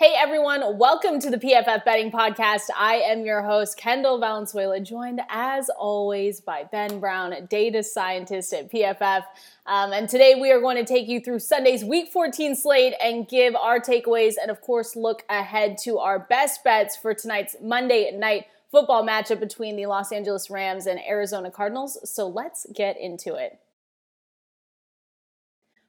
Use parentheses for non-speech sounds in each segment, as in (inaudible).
Hey everyone, welcome to the PFF Betting Podcast. I am your host, Kendall Valenzuela, joined as always by Ben Brown, data scientist at PFF. Um, and today we are going to take you through Sunday's Week 14 slate and give our takeaways and, of course, look ahead to our best bets for tonight's Monday night football matchup between the Los Angeles Rams and Arizona Cardinals. So let's get into it.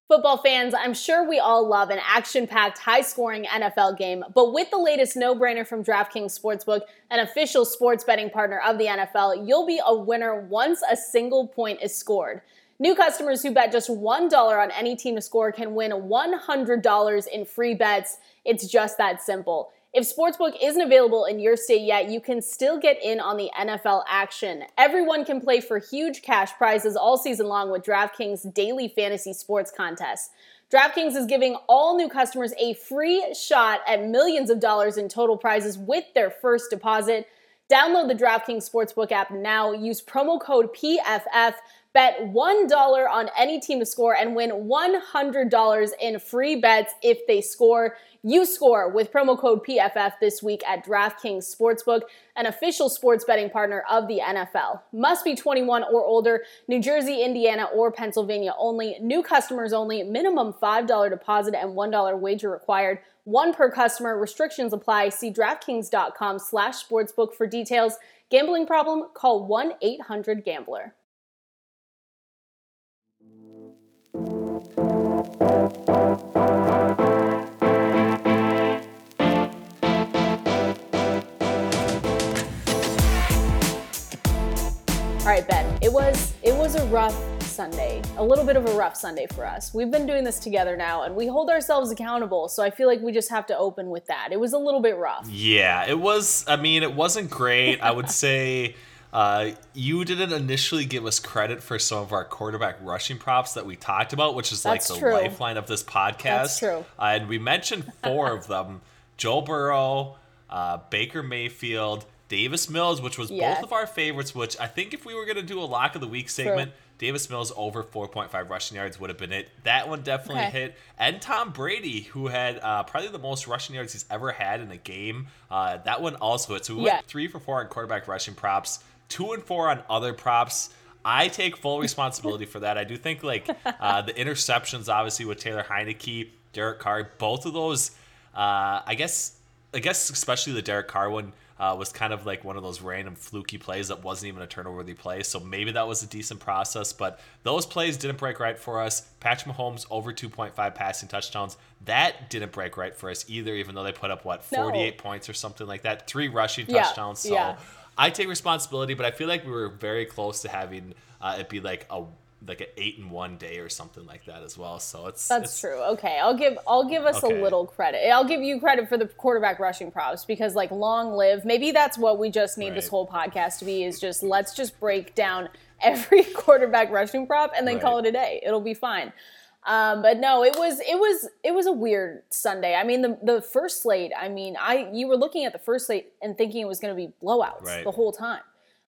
Football fans, I'm sure we all love an action packed, high scoring NFL game, but with the latest no brainer from DraftKings Sportsbook, an official sports betting partner of the NFL, you'll be a winner once a single point is scored. New customers who bet just $1 on any team to score can win $100 in free bets. It's just that simple. If Sportsbook isn't available in your state yet, you can still get in on the NFL action. Everyone can play for huge cash prizes all season long with DraftKings daily fantasy sports contests. DraftKings is giving all new customers a free shot at millions of dollars in total prizes with their first deposit. Download the DraftKings Sportsbook app now. Use promo code PFF. Bet $1 on any team to score and win $100 in free bets if they score. You score with promo code PFF this week at DraftKings Sportsbook, an official sports betting partner of the NFL. Must be 21 or older, New Jersey, Indiana, or Pennsylvania only. New customers only. Minimum $5 deposit and $1 wager required. One per customer. Restrictions apply. See DraftKings.com slash sportsbook for details. Gambling problem? Call 1-800-GAMBLER. All right, Ben. It was it was a rough Sunday. A little bit of a rough Sunday for us. We've been doing this together now and we hold ourselves accountable, so I feel like we just have to open with that. It was a little bit rough. Yeah, it was I mean, it wasn't great. I would (laughs) say uh, you didn't initially give us credit for some of our quarterback rushing props that we talked about, which is That's like the true. lifeline of this podcast. That's true. Uh, and we mentioned four of them: (laughs) Joe Burrow, uh, Baker Mayfield, Davis Mills, which was Yeah. both of our favorites. Which I think if we were gonna do a lock of the week segment. Davis Mills over 4.5 rushing yards would have been it. That one definitely Okay. hit. And Tom Brady, who had uh, probably the most rushing yards he's ever had in a game, uh, that one also hit. So we Yeah. went three for four on quarterback rushing props, two and four on other props. I take full (laughs) responsibility for that. I do think like uh, the interceptions, obviously with Taylor Heinicke, Derek Carr, both of those. Uh, I guess, I guess especially the Derek Carr one uh, was kind of like one of those random fluky plays that wasn't even a turnover-worthy play. So maybe that was a decent process, but those plays didn't break right for us. Patrick Mahomes over 2.5 passing touchdowns. That didn't break right for us either, even though they put up what No. 48 points or something like that. Three rushing Yeah, touchdowns. So yeah. I take responsibility, but I feel like we were very close to having uh, it be like a like an eight and one day or something like that as well. So it's That's it's- true. Okay, I'll give I'll give us Okay. a little credit. I'll give you credit for the quarterback rushing props because like long live. Maybe that's what we just need this whole podcast to be is just let's just break down every (laughs) quarterback rushing prop and then call it a day. It'll be fine. Um, but no, it was it was it was a weird Sunday. I mean, the the first slate. I mean, I you were looking at the first slate and thinking it was going to be blowouts Right. the whole time.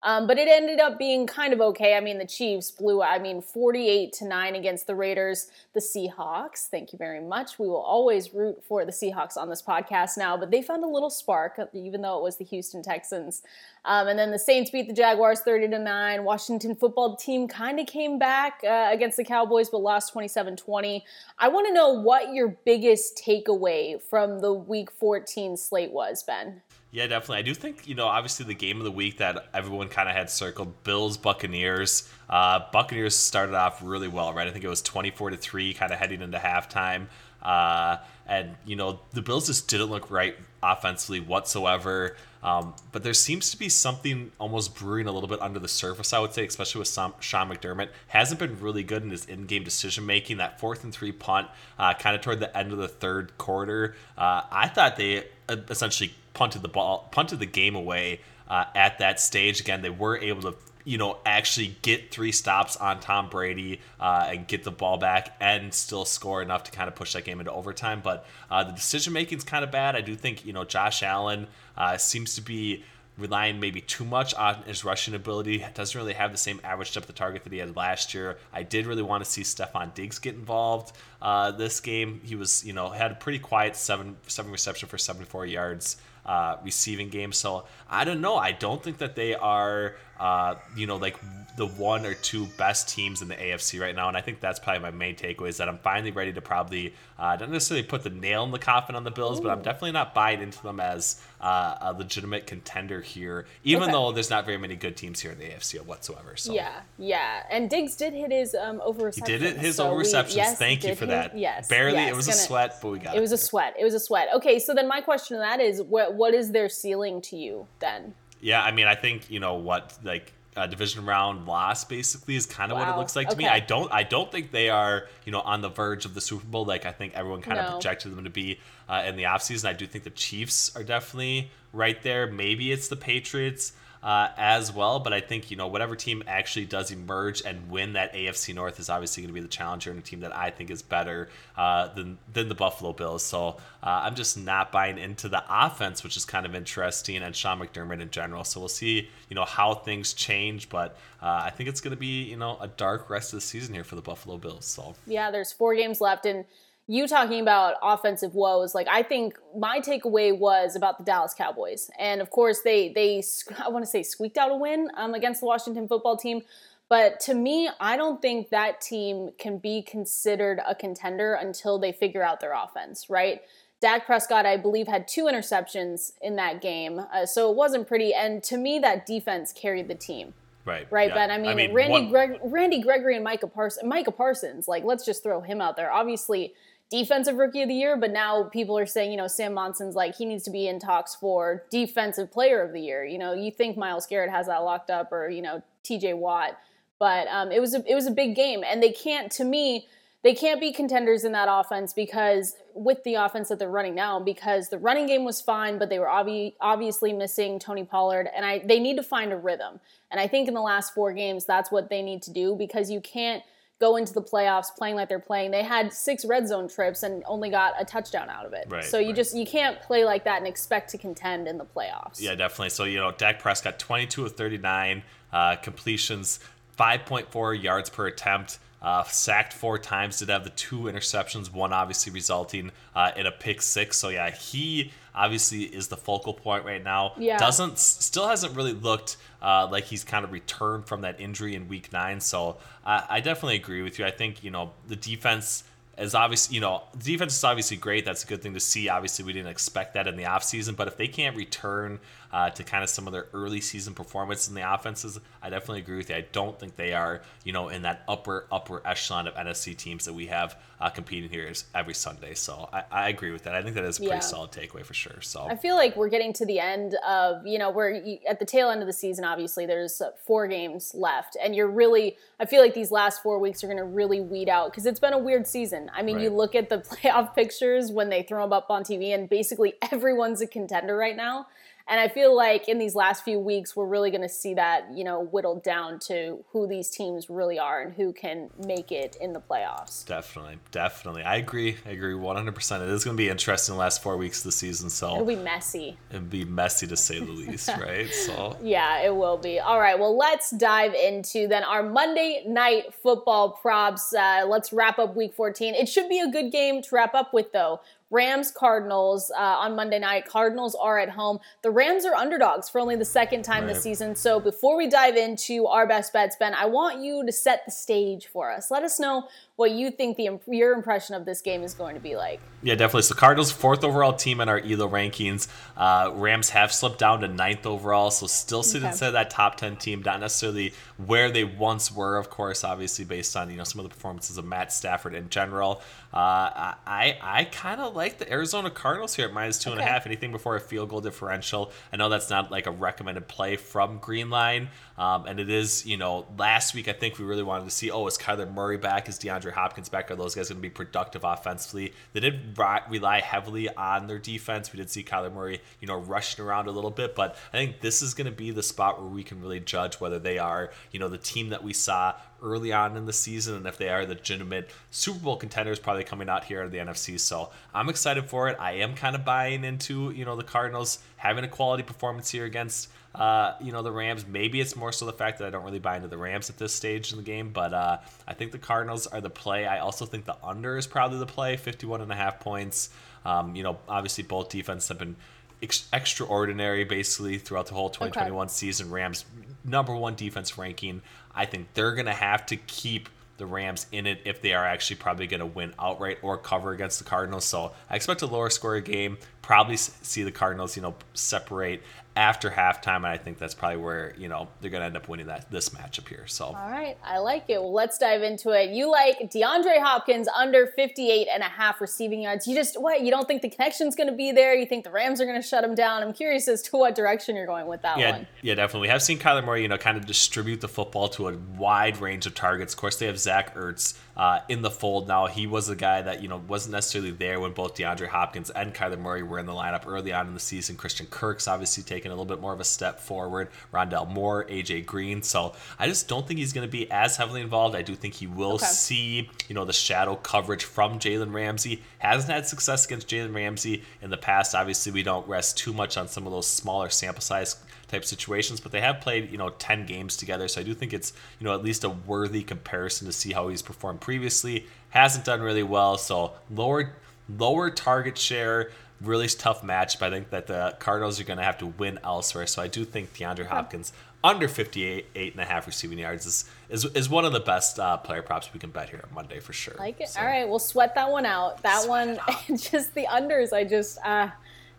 Um, but it ended up being kind of okay. I mean, the Chiefs blew, I mean, 48 to 9 against the Raiders. The Seahawks, thank you very much. We will always root for the Seahawks on this podcast now, but they found a little spark, even though it was the Houston Texans. Um, and then the Saints beat the Jaguars 30 to 9. Washington football team kind of came back uh, against the Cowboys, but lost 27 20. I want to know what your biggest takeaway from the week 14 slate was, Ben. Yeah, definitely. I do think, you know, obviously the game of the week that everyone kind of had circled Bills Buccaneers. Uh, Buccaneers started off really well, right? I think it was 24 to 3 kind of heading into halftime. Uh, and, you know, the Bills just didn't look right offensively whatsoever. Um, but there seems to be something almost brewing a little bit under the surface, I would say, especially with Sean McDermott. Hasn't been really good in his in game decision making. That fourth and three punt, uh, kind of toward the end of the third quarter, uh, I thought they uh, essentially punted the ball, punted the game away uh, at that stage. Again, they were able to, you know, actually get three stops on Tom Brady uh, and get the ball back and still score enough to kind of push that game into overtime. But uh, the decision making is kind of bad. I do think, you know, Josh Allen uh, seems to be relying maybe too much on his rushing ability. Doesn't really have the same average depth of target that he had last year. I did really want to see Stefon Diggs get involved uh, this game. He was, you know, had a pretty quiet seven seven reception for 74 yards uh, receiving game. So I don't know. I don't think that they are, uh, you know, like the one or two best teams in the AFC right now. And I think that's probably my main takeaway is that I'm finally ready to probably uh, not necessarily put the nail in the coffin on the Bills, Ooh. but I'm definitely not buying into them as uh, a legitimate contender here, even okay. though there's not very many good teams here in the AFC whatsoever. So yeah, yeah. And Diggs did hit his um, over receptions. He did it his so over receptions. Yes, Thank you for that. Yes, barely. Yes, it was gonna, a sweat, but we got it. It was a sweat. It was a sweat. Okay, so then my question to that is, what what is their ceiling to you then? Yeah, I mean, I think you know what like uh, division round loss basically is kind of wow. what it looks like to okay. me. I don't I don't think they are you know on the verge of the Super Bowl like I think everyone kind no. of projected them to be uh, in the offseason. I do think the Chiefs are definitely right there. Maybe it's the Patriots uh, as well. But I think you know whatever team actually does emerge and win that AFC North is obviously going to be the challenger and a team that I think is better uh, than than the Buffalo Bills. So uh, I'm just not buying into the offense, which is kind of interesting, and Sean McDermott in general. So we'll see you know how things change, but uh, I think it's going to be you know a dark rest of the season here for the Buffalo Bills. So yeah, there's four games left and you talking about offensive woes, like I think my takeaway was about the Dallas Cowboys, and of course they they I want to say squeaked out a win um, against the Washington Football Team, but to me, I don't think that team can be considered a contender until they figure out their offense, right? Dak Prescott, I believe, had two interceptions in that game, uh, so it wasn't pretty. And to me, that defense carried the team. Right. Right, yeah. Ben. I mean, I mean Randy, one... Greg, Randy Gregory and Micah Parsons. Micah Parsons, like, let's just throw him out there. Obviously, defensive rookie of the year, but now people are saying, you know, Sam Monson's like he needs to be in talks for defensive player of the year. You know, you think Myles Garrett has that locked up, or you know, T.J. Watt, but um, it was a, it was a big game, and they can't. To me, they can't be contenders in that offense because with the offense that they're running now, because the running game was fine, but they were obvi- obviously missing Tony Pollard, and I they need to find a rhythm. And I think in the last four games, that's what they need to do because you can't go into the playoffs playing like they're playing. They had six red zone trips and only got a touchdown out of it. Right, so you right. just you can't play like that and expect to contend in the playoffs. Yeah, definitely. So you know, Dak Prescott, 22 of 39 uh, completions, 5.4 yards per attempt. Uh, sacked four times, did have the two interceptions, one obviously resulting uh, in a pick six. So yeah, he obviously is the focal point right now. Yeah. Doesn't still hasn't really looked uh, like he's kind of returned from that injury in week nine. So I definitely agree with you. I think you know the defense is obviously, you know, the defense is obviously great. That's a good thing to see. Obviously, we didn't expect that in the offseason, but if they can't return uh, to kind of some of their early season performance in the offenses, I definitely agree with you. I don't think they are, you know, in that upper, upper echelon of NFC teams that we have uh, competing here every Sunday. So I, I, agree with that. I think that is a pretty yeah. solid takeaway for sure. So I feel like we're getting to the end of, you know, we're at the tail end of the season, obviously, there's four games left, and you're really, I feel like these last four weeks are going to really weed out because it's been a weird season. I mean, right. you look at the (laughs) playoff pictures when they throw them up on TV, and basically everyone's a contender right now. And I feel like in these last few weeks, we're really going to see that, you know, whittled down to who these teams really are and who can make it in the playoffs. Definitely. Definitely. I agree. I agree 100%. It is going to be interesting the last four weeks of the season. So it'll be messy. It'll be messy to say the least, (laughs) right? So, yeah, it will be. All right. Well, let's dive into then our Monday night football props. Uh, let's wrap up week 14. It should be a good game to wrap up with, though. Rams Cardinals uh, on Monday night. Cardinals are at home. The Rams are underdogs for only the second time right. this season. So before we dive into our best bets, Ben, I want you to set the stage for us. Let us know what you think the your impression of this game is going to be like. Yeah, definitely. So Cardinals fourth overall team in our ELO rankings. Uh, Rams have slipped down to ninth overall, so still sitting okay. inside that top ten team. Not necessarily where they once were, of course. Obviously, based on you know some of the performances of Matt Stafford in general. Uh, I I kind of like the Arizona Cardinals here at minus two okay. and a half. Anything before a field goal differential. I know that's not like a recommended play from Greenline, um, and it is you know last week I think we really wanted to see oh is Kyler Murray back? Is DeAndre Hopkins back? Are those guys going to be productive offensively? They did rely heavily on their defense. We did see Kyler Murray you know rushing around a little bit, but I think this is going to be the spot where we can really judge whether they are you know the team that we saw early on in the season and if they are legitimate Super Bowl contenders probably coming out here of the NFC. So I'm excited for it. I am kind of buying into, you know, the Cardinals having a quality performance here against uh, you know, the Rams. Maybe it's more so the fact that I don't really buy into the Rams at this stage in the game, but uh, I think the Cardinals are the play. I also think the under is probably the play, 51 and a half points. Um, you know, obviously both defenses have been ex- extraordinary basically throughout the whole 2021 okay. season. Rams number one defense ranking. I think they're going to have to keep the Rams in it if they are actually probably going to win outright or cover against the Cardinals. So I expect a lower score game. Probably see the Cardinals, you know, separate after halftime, and I think that's probably where you know they're going to end up winning that this matchup here. So, all right, I like it. Well, let's dive into it. You like DeAndre Hopkins under 58 and a half receiving yards. You just what? You don't think the connection's going to be there? You think the Rams are going to shut him down? I'm curious as to what direction you're going with that yeah, one. Yeah, definitely. We have seen Kyler Murray, you know, kind of distribute the football to a wide range of targets. Of course, they have Zach Ertz uh, in the fold now. He was a guy that you know wasn't necessarily there when both DeAndre Hopkins and Kyler Murray were in the lineup early on in the season. Christian Kirk's obviously taken a little bit more of a step forward. Rondale Moore, AJ Green. So I just don't think he's going to be as heavily involved. I do think he will okay. see you know the shadow coverage from Jalen Ramsey. Hasn't had success against Jalen Ramsey in the past. Obviously, we don't rest too much on some of those smaller sample size type situations, but they have played, you know, 10 games together. So I do think it's, you know, at least a worthy comparison to see how he's performed previously. Hasn't done really well. So lower lower target share, really tough match, but I think that the Cardinals are going to have to win elsewhere. So I do think DeAndre Hopkins under 58 eight and a half receiving yards is is, is one of the best uh, player props we can bet here on Monday for sure. Like it. So. All right, we'll sweat that one out. That one, (laughs) just the unders. I just uh,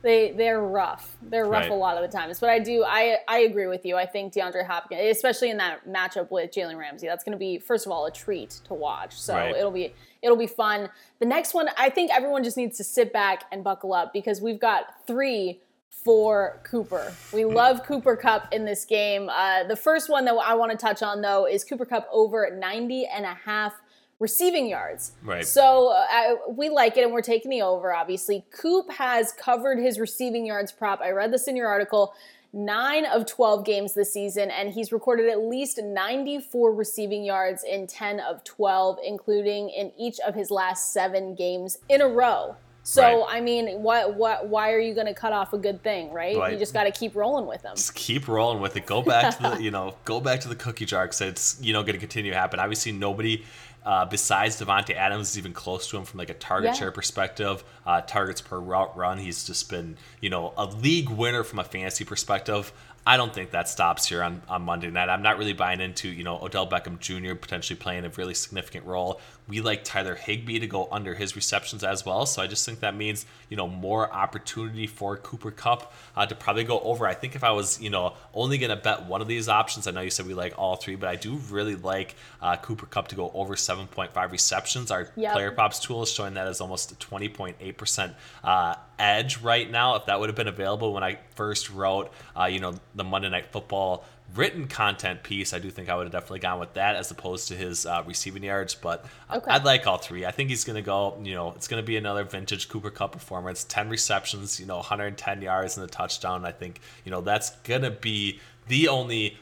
they they're rough. They're rough right. a lot of the times. But I do I I agree with you. I think DeAndre Hopkins, especially in that matchup with Jalen Ramsey, that's going to be first of all a treat to watch. So right. it'll be it'll be fun. The next one, I think everyone just needs to sit back and buckle up because we've got three for Cooper. We hmm. love Cooper Kupp in this game. Uh, the first one that I want to touch on though is Cooper Kupp over 90 and a half receiving yards. Right. So uh, we like it and we're taking the over, obviously. Coop has covered his receiving yards prop. I read this in your article. Nine of 12 games this season, and he's recorded at least 94 receiving yards in 10 of 12, including in each of his last seven games in a row. So right. I mean, what what why are you going to cut off a good thing, right? right. You just got to keep rolling with them. Just keep rolling with it. Go back to the (laughs) you know go back to the cookie jar because it's you know going to continue to happen. Obviously, nobody uh, besides Davante Adams is even close to him from like a target yeah. share perspective. Uh, targets per route run, he's just been you know a league winner from a fantasy perspective. I don't think that stops here on, on Monday night. I'm not really buying into, you know, Odell Beckham Jr. potentially playing a really significant role. We like Tyler Higbee to go under his receptions as well. So I just think that means, you know, more opportunity for Cooper Kupp uh, to probably go over. I think if I was, you know, only going to bet one of these options, I know you said we like all three, but I do really like uh, Cooper Kupp to go over 7.5 receptions. Our yep. player props tool is showing that as almost a 20.8% uh, edge right now. If that would have been available when I first wrote, uh, you know, the Monday Night Football written content piece, I do think I would have definitely gone with that as opposed to his uh, receiving yards. But okay. I'd like all three. I think he's going to go, you know, it's going to be another vintage Cooper Kupp performance 10 receptions, you know, 110 yards and a touchdown. I think, you know, that's going to be the only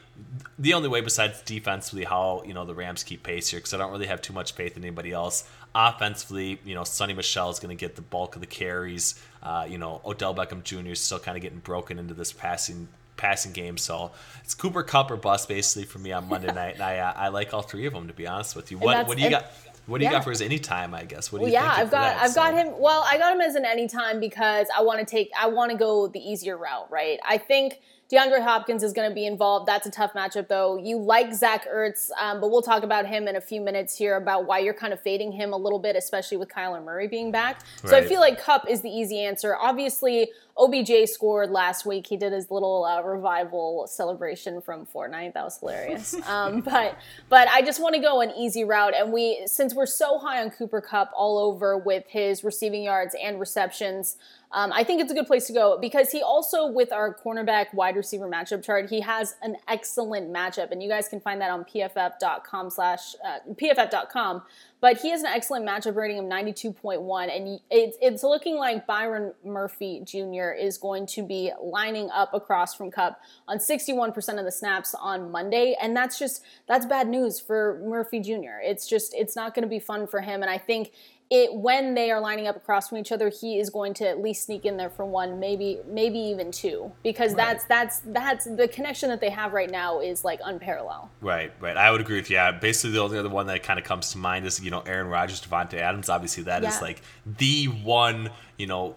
the only way besides defensively how you know the Rams keep pace here because I don't really have too much faith in anybody else. Offensively, you know, Sony Michel is going to get the bulk of the carries. Uh, you know, Odell Beckham Jr. is still kind of getting broken into this passing passing game. So it's Cooper Kupp or bust basically for me on Monday night, and I uh, I like all three of them to be honest with you. What what do you got? What do you yeah. got for his anytime? I guess. What do you well, yeah, I've got that, I've so? got him. Well, I got him as an anytime because I want to take I want to go the easier route, right? I think DeAndre Hopkins is going to be involved. That's a tough matchup, though. You like Zach Ertz, um, but we'll talk about him in a few minutes here about why you're kind of fading him a little bit, especially with Kyler Murray being back. Right. So I feel like Kupp is the easy answer. Obviously, OBJ scored last week. He did his little uh, revival celebration from Fortnite. That was hilarious. (laughs) um, but but I just want to go an easy route, and we since we're so high on Cooper Kupp all over with his receiving yards and receptions. Um, I think it's a good place to go because he also, with our cornerback wide receiver matchup chart, he has an excellent matchup, and you guys can find that on pff.com slash uh, pff.com. But he has an excellent matchup rating of 92.1, and it's, it's looking like Byron Murphy Jr. is going to be lining up across from Kupp on 61% of the snaps on Monday, and that's just that's bad news for Murphy Jr. It's just it's not going to be fun for him, and I think it when they are lining up across from each other, he is going to at least sneak in there for one, maybe maybe even two, because right. that's that's that's the connection that they have right now is like unparalleled. Right, right. I would agree with you. Yeah, basically the only other one that kind of comes to mind is you know Aaron Rodgers, Davante Adams. Obviously, that yeah. is like the one you know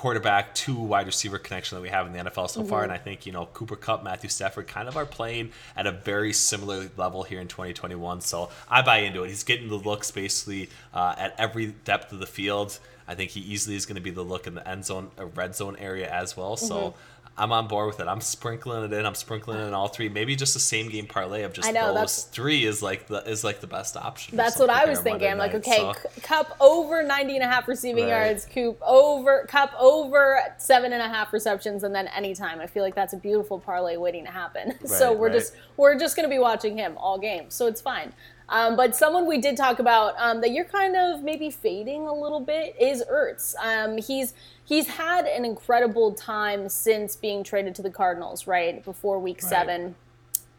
quarterback to wide receiver connection that we have in the NFL so mm-hmm. far. And I think, you know, Cooper Kupp, Matthew Stafford kind of are playing at a very similar level here in 2021. So I buy into it. He's getting the looks basically uh, at every depth of the field. I think he easily is going to be the look in the end zone, or red zone area as well. So mm-hmm. I'm on board with it. I'm sprinkling it in. I'm sprinkling it in all three. Maybe just the same game parlay of just know, those three is like the is like the best option. That's what I was thinking. I'm like, okay, so. Kupp over 90 and a half receiving right. yards, Coop over Kupp over seven and a half receptions, and then anytime. I feel like that's a beautiful parlay waiting to happen. (laughs) Right, so we're right. just we're just gonna be watching him all game. So it's fine. Um, but someone we did talk about um, that you're kind of maybe fading a little bit is Ertz. Um, he's he's had an incredible time since being traded to the Cardinals, right before Week right. Seven.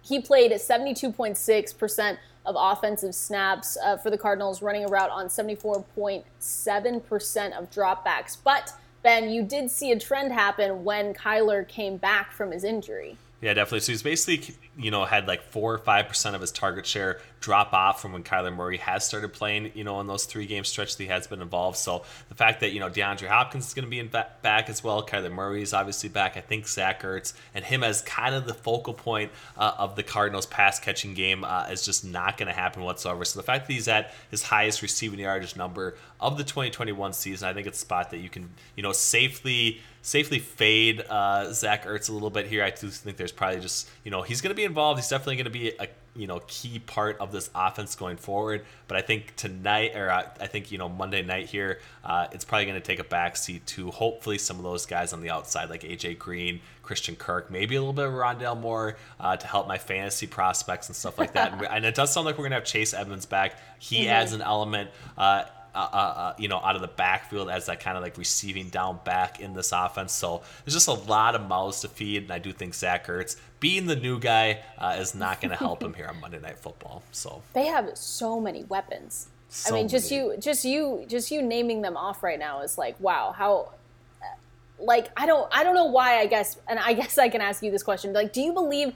He played at 72.6 percent of offensive snaps uh, for the Cardinals, running a route on 74.7 percent of dropbacks. But Ben, you did see a trend happen when Kyler came back from his injury. Yeah, definitely. So he's basically, you know, had like four or five percent of his target share drop off from when Kyler Murray has started playing, you know, in those three game stretch that he has been involved. So the fact that, you know, DeAndre Hopkins is going to be in back as well. Kyler Murray is obviously back. I think Zach Ertz and him as kind of the focal point uh, of the Cardinals pass catching game uh, is just not going to happen whatsoever. So the fact that he's at his highest receiving yardage number of the 2021 season, I think it's a spot that you can, you know, safely safely fade uh, Zach Ertz a little bit here. I do think there's probably just you know he's going to be involved. He's definitely going to be a you know key part of this offense going forward. But I think tonight, or uh, I think you know Monday night here, uh, it's probably going to take a backseat to hopefully some of those guys on the outside like AJ Green, Christian Kirk, maybe a little bit of Rondale Moore uh, to help my fantasy prospects and stuff like that. (laughs) and it does sound like we're going to have Chase Edmonds back. He mm-hmm. adds an element. Uh, uh, uh, uh, you know, out of the backfield as that kind of like receiving down back in this offense. So there's just a lot of mouths to feed, and I do think Zach Ertz being the new guy uh, is not going to help him here on Monday Night Football. So (laughs) they have so many weapons. So I mean, just many. you, just you, just you naming them off right now is like, wow, how. Like I don't, I don't know why. I guess, and I (laughs) guess I can ask you this question. Like, do you believe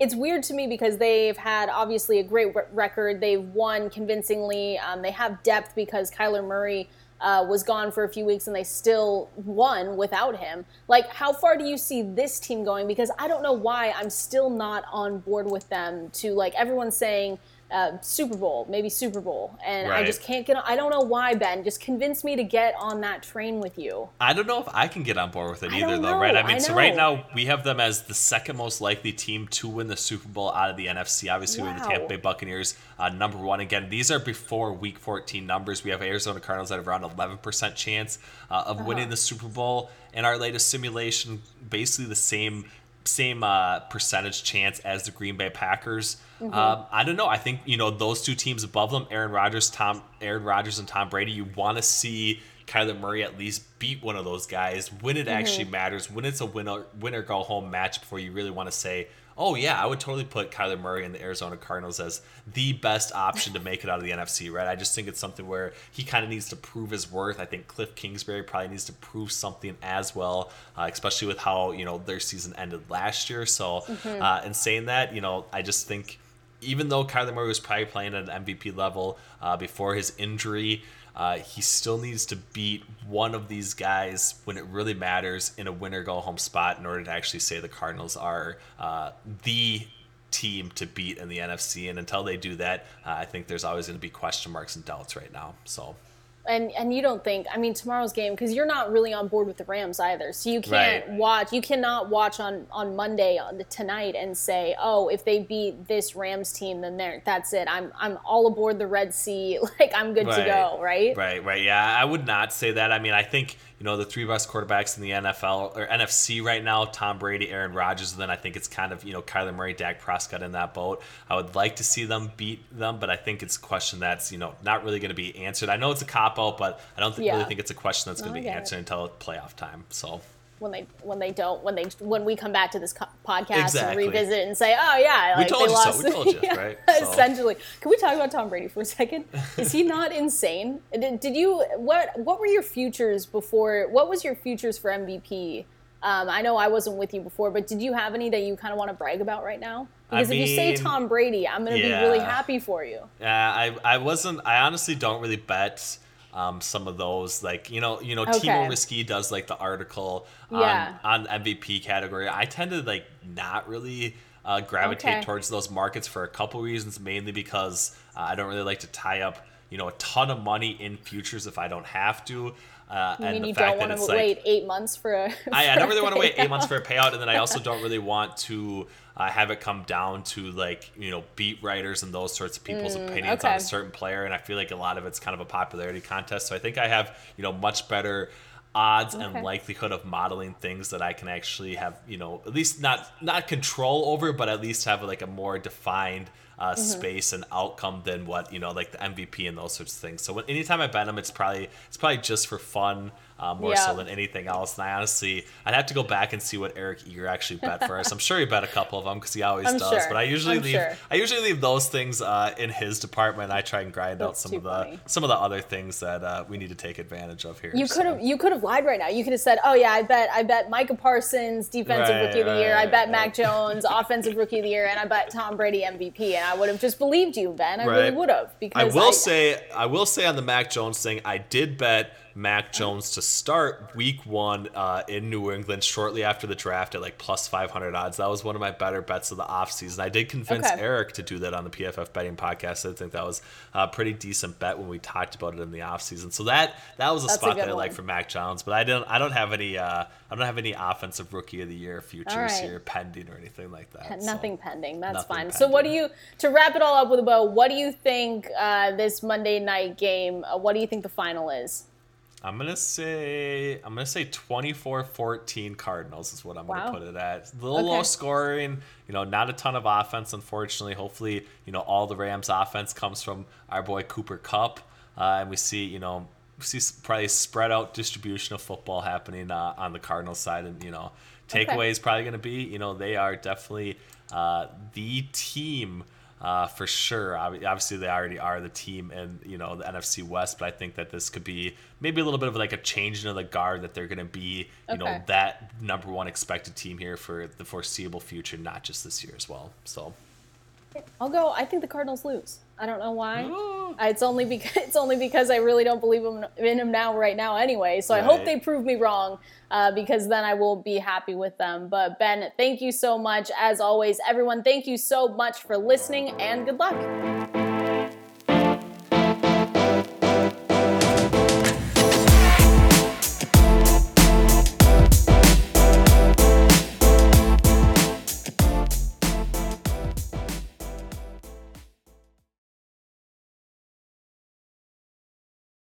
it's weird to me because they've had obviously a great record. They've won convincingly. Um, they have depth because Kyler Murray uh, was gone for a few weeks and they still won without him. Like, how far do you see this team going? Because I don't know why I'm still not on board with them. To like everyone's saying uh, Super Bowl, maybe Super Bowl, and right. I just can't get. On, I don't know why, Ben. Just convince me to get on that train with you. I don't know if I can get on board with it I either, though. Know. Right? I mean, I so right now we have them as the second most likely team to win the Super Bowl out of the NFC. Obviously, wow. we have the Tampa Bay Buccaneers uh, number one. Again, these are before Week 14 numbers. We have Arizona Cardinals at around 11% chance uh, of uh-huh. winning the Super Bowl. In our latest simulation, basically the same same uh, percentage chance as the Green Bay Packers. Mm-hmm. Um, I don't know. I think you know those two teams above them, Aaron Rodgers, Tom, Aaron Rodgers, and Tom Brady. You want to see Kyler Murray at least beat one of those guys when it mm-hmm. actually matters, when it's a winner winner go home match. Before you really want to say, oh yeah, I would totally put Kyler Murray and the Arizona Cardinals as the best option to make it out of the NFC, right? I just think it's something where he kind of needs to prove his worth. I think Cliff Kingsbury probably needs to prove something as well, uh, especially with how you know their season ended last year. So, mm-hmm. uh, in saying that, you know, I just think even though Kyler Murray was probably playing at an MVP level uh, before his injury, uh, he still needs to beat one of these guys when it really matters in a winner go home spot in order to actually say the Cardinals are uh, the team to beat in the NFC. And until they do that, uh, I think there's always going to be question marks and doubts right now. So and and you don't think I mean tomorrow's game because you're not really on board with the Rams either, so you can't right. watch. You cannot watch on on Monday on the, tonight and say, oh, if they beat this Rams team, then there, that's it. I'm I'm all aboard the Red Sea, (laughs) like I'm good right. to go, right? Right, right. Yeah, I would not say that. I mean, I think you know the three best quarterbacks in the NFL or NFC right now: Tom Brady, Aaron Rodgers. And then I think it's kind of you know Kyler Murray, Dak Prescott in that boat. I would like to see them beat them, but I think it's a question that's you know not really going to be answered. I know it's a cop out, but I don't th- yeah. really think it's a question that's going to be answered it. until playoff time. So. When they when they don't when they when we come back to this co- podcast Exactly. and revisit and say, oh yeah, We like told they you so. lost. We told you, (laughs) Yeah, right? So- Essentially, can we talk about Tom Brady for a second? (laughs) Is he not insane? Did, did you what what were your futures before? What was your futures for MVP? Um, I know I wasn't with you before, but did you have any that you kind of want to brag about right now? I Because if you say Tom Brady, I'm going to be really happy for you. Yeah, I I wasn't. I honestly don't really bet um, some of those. Like you know, you know, Okay. Timo Riske does like the article on, Yeah. on MVP category. I tend to like not really. Uh, gravitate Okay. towards those markets for a couple reasons, mainly because uh, I don't really like to tie up, you know, a ton of money in futures if I don't have to. Uh, You and mean the you fact don't that want to it's like, wait eight months for a? I, I for don't really want to (laughs) wait eight months for a payout, and then I also don't really want to uh, have it come down to like you know beat writers and those sorts of people's opinions on Mm, a certain player. And I feel like a lot of it's kind of a popularity contest. So I think I have you know much better odds Okay. and likelihood of modeling things that I can actually have you know at least not not control over, but at least have like a more defined. Uh, Mm-hmm. space and outcome than what you know like the MVP and those sorts of things. So when, anytime I bet them, it's probably it's probably just for fun uh, more so than anything else. And I honestly, I'd have to go back and see what Eric Eager actually bet for us. I'm sure he bet a couple of them because he always I'm does. sure. But I usually I'm leave, sure. I usually leave those things uh, in his department. I try and grind out some of the funny. some of the other things that uh, we need to take advantage of here. You so. could have you could have lied right now. You could have said, "Oh yeah, I bet I bet Micah Parsons defensive Right, rookie of the year. I bet right. Mac Jones (laughs) offensive rookie of the year, and I bet Tom Brady MVP." And I would have just believed you, Ben. I really would have because I will say, I will say on the Mac Jones thing, I did bet Mac Jones to start Week One uh, in New England shortly after the draft at like plus 500 odds. That was one of my better bets of the offseason. I did convince Okay. Eric to do that on the PFF betting podcast. I think that was a pretty decent bet when we talked about it in the offseason. So that that was a That's spot good that I like for Mac Jones. But I don't I don't have any uh, I don't have any offensive rookie of the year futures right. here pending or anything like that. so. Nothing pending. That's Nothing fine. So, what do you to wrap it all up with a bow? What do you think uh, this Monday night game? Uh, what do you think the final is? I'm gonna say I'm gonna say 24-14 Cardinals is what I'm Wow. gonna put it at. A little Okay. low scoring, you know, not a ton of offense, unfortunately. Hopefully, you know, all the Rams offense comes from our boy Cooper Kupp, uh, and we see, you know, we see probably spread out distribution of football happening uh, on the Cardinals side, and you know, takeaway is probably gonna be, you know, they are definitely uh, the team uh, for sure. Obviously, they already are the team in you know the NFC West, but I think that this could be maybe a little bit of like a change of the guard that they're going to be you know that number one expected team here for the foreseeable future, not just this year as well. So I'll go. I think the Cardinals lose. I don't know why. It's only because (laughs) it's only because I really don't believe him in him now right now anyway. So I hope they prove me wrong uh, because then I will be happy with them. But Ben, thank you so much as always. Everyone, thank you so much for listening and good luck.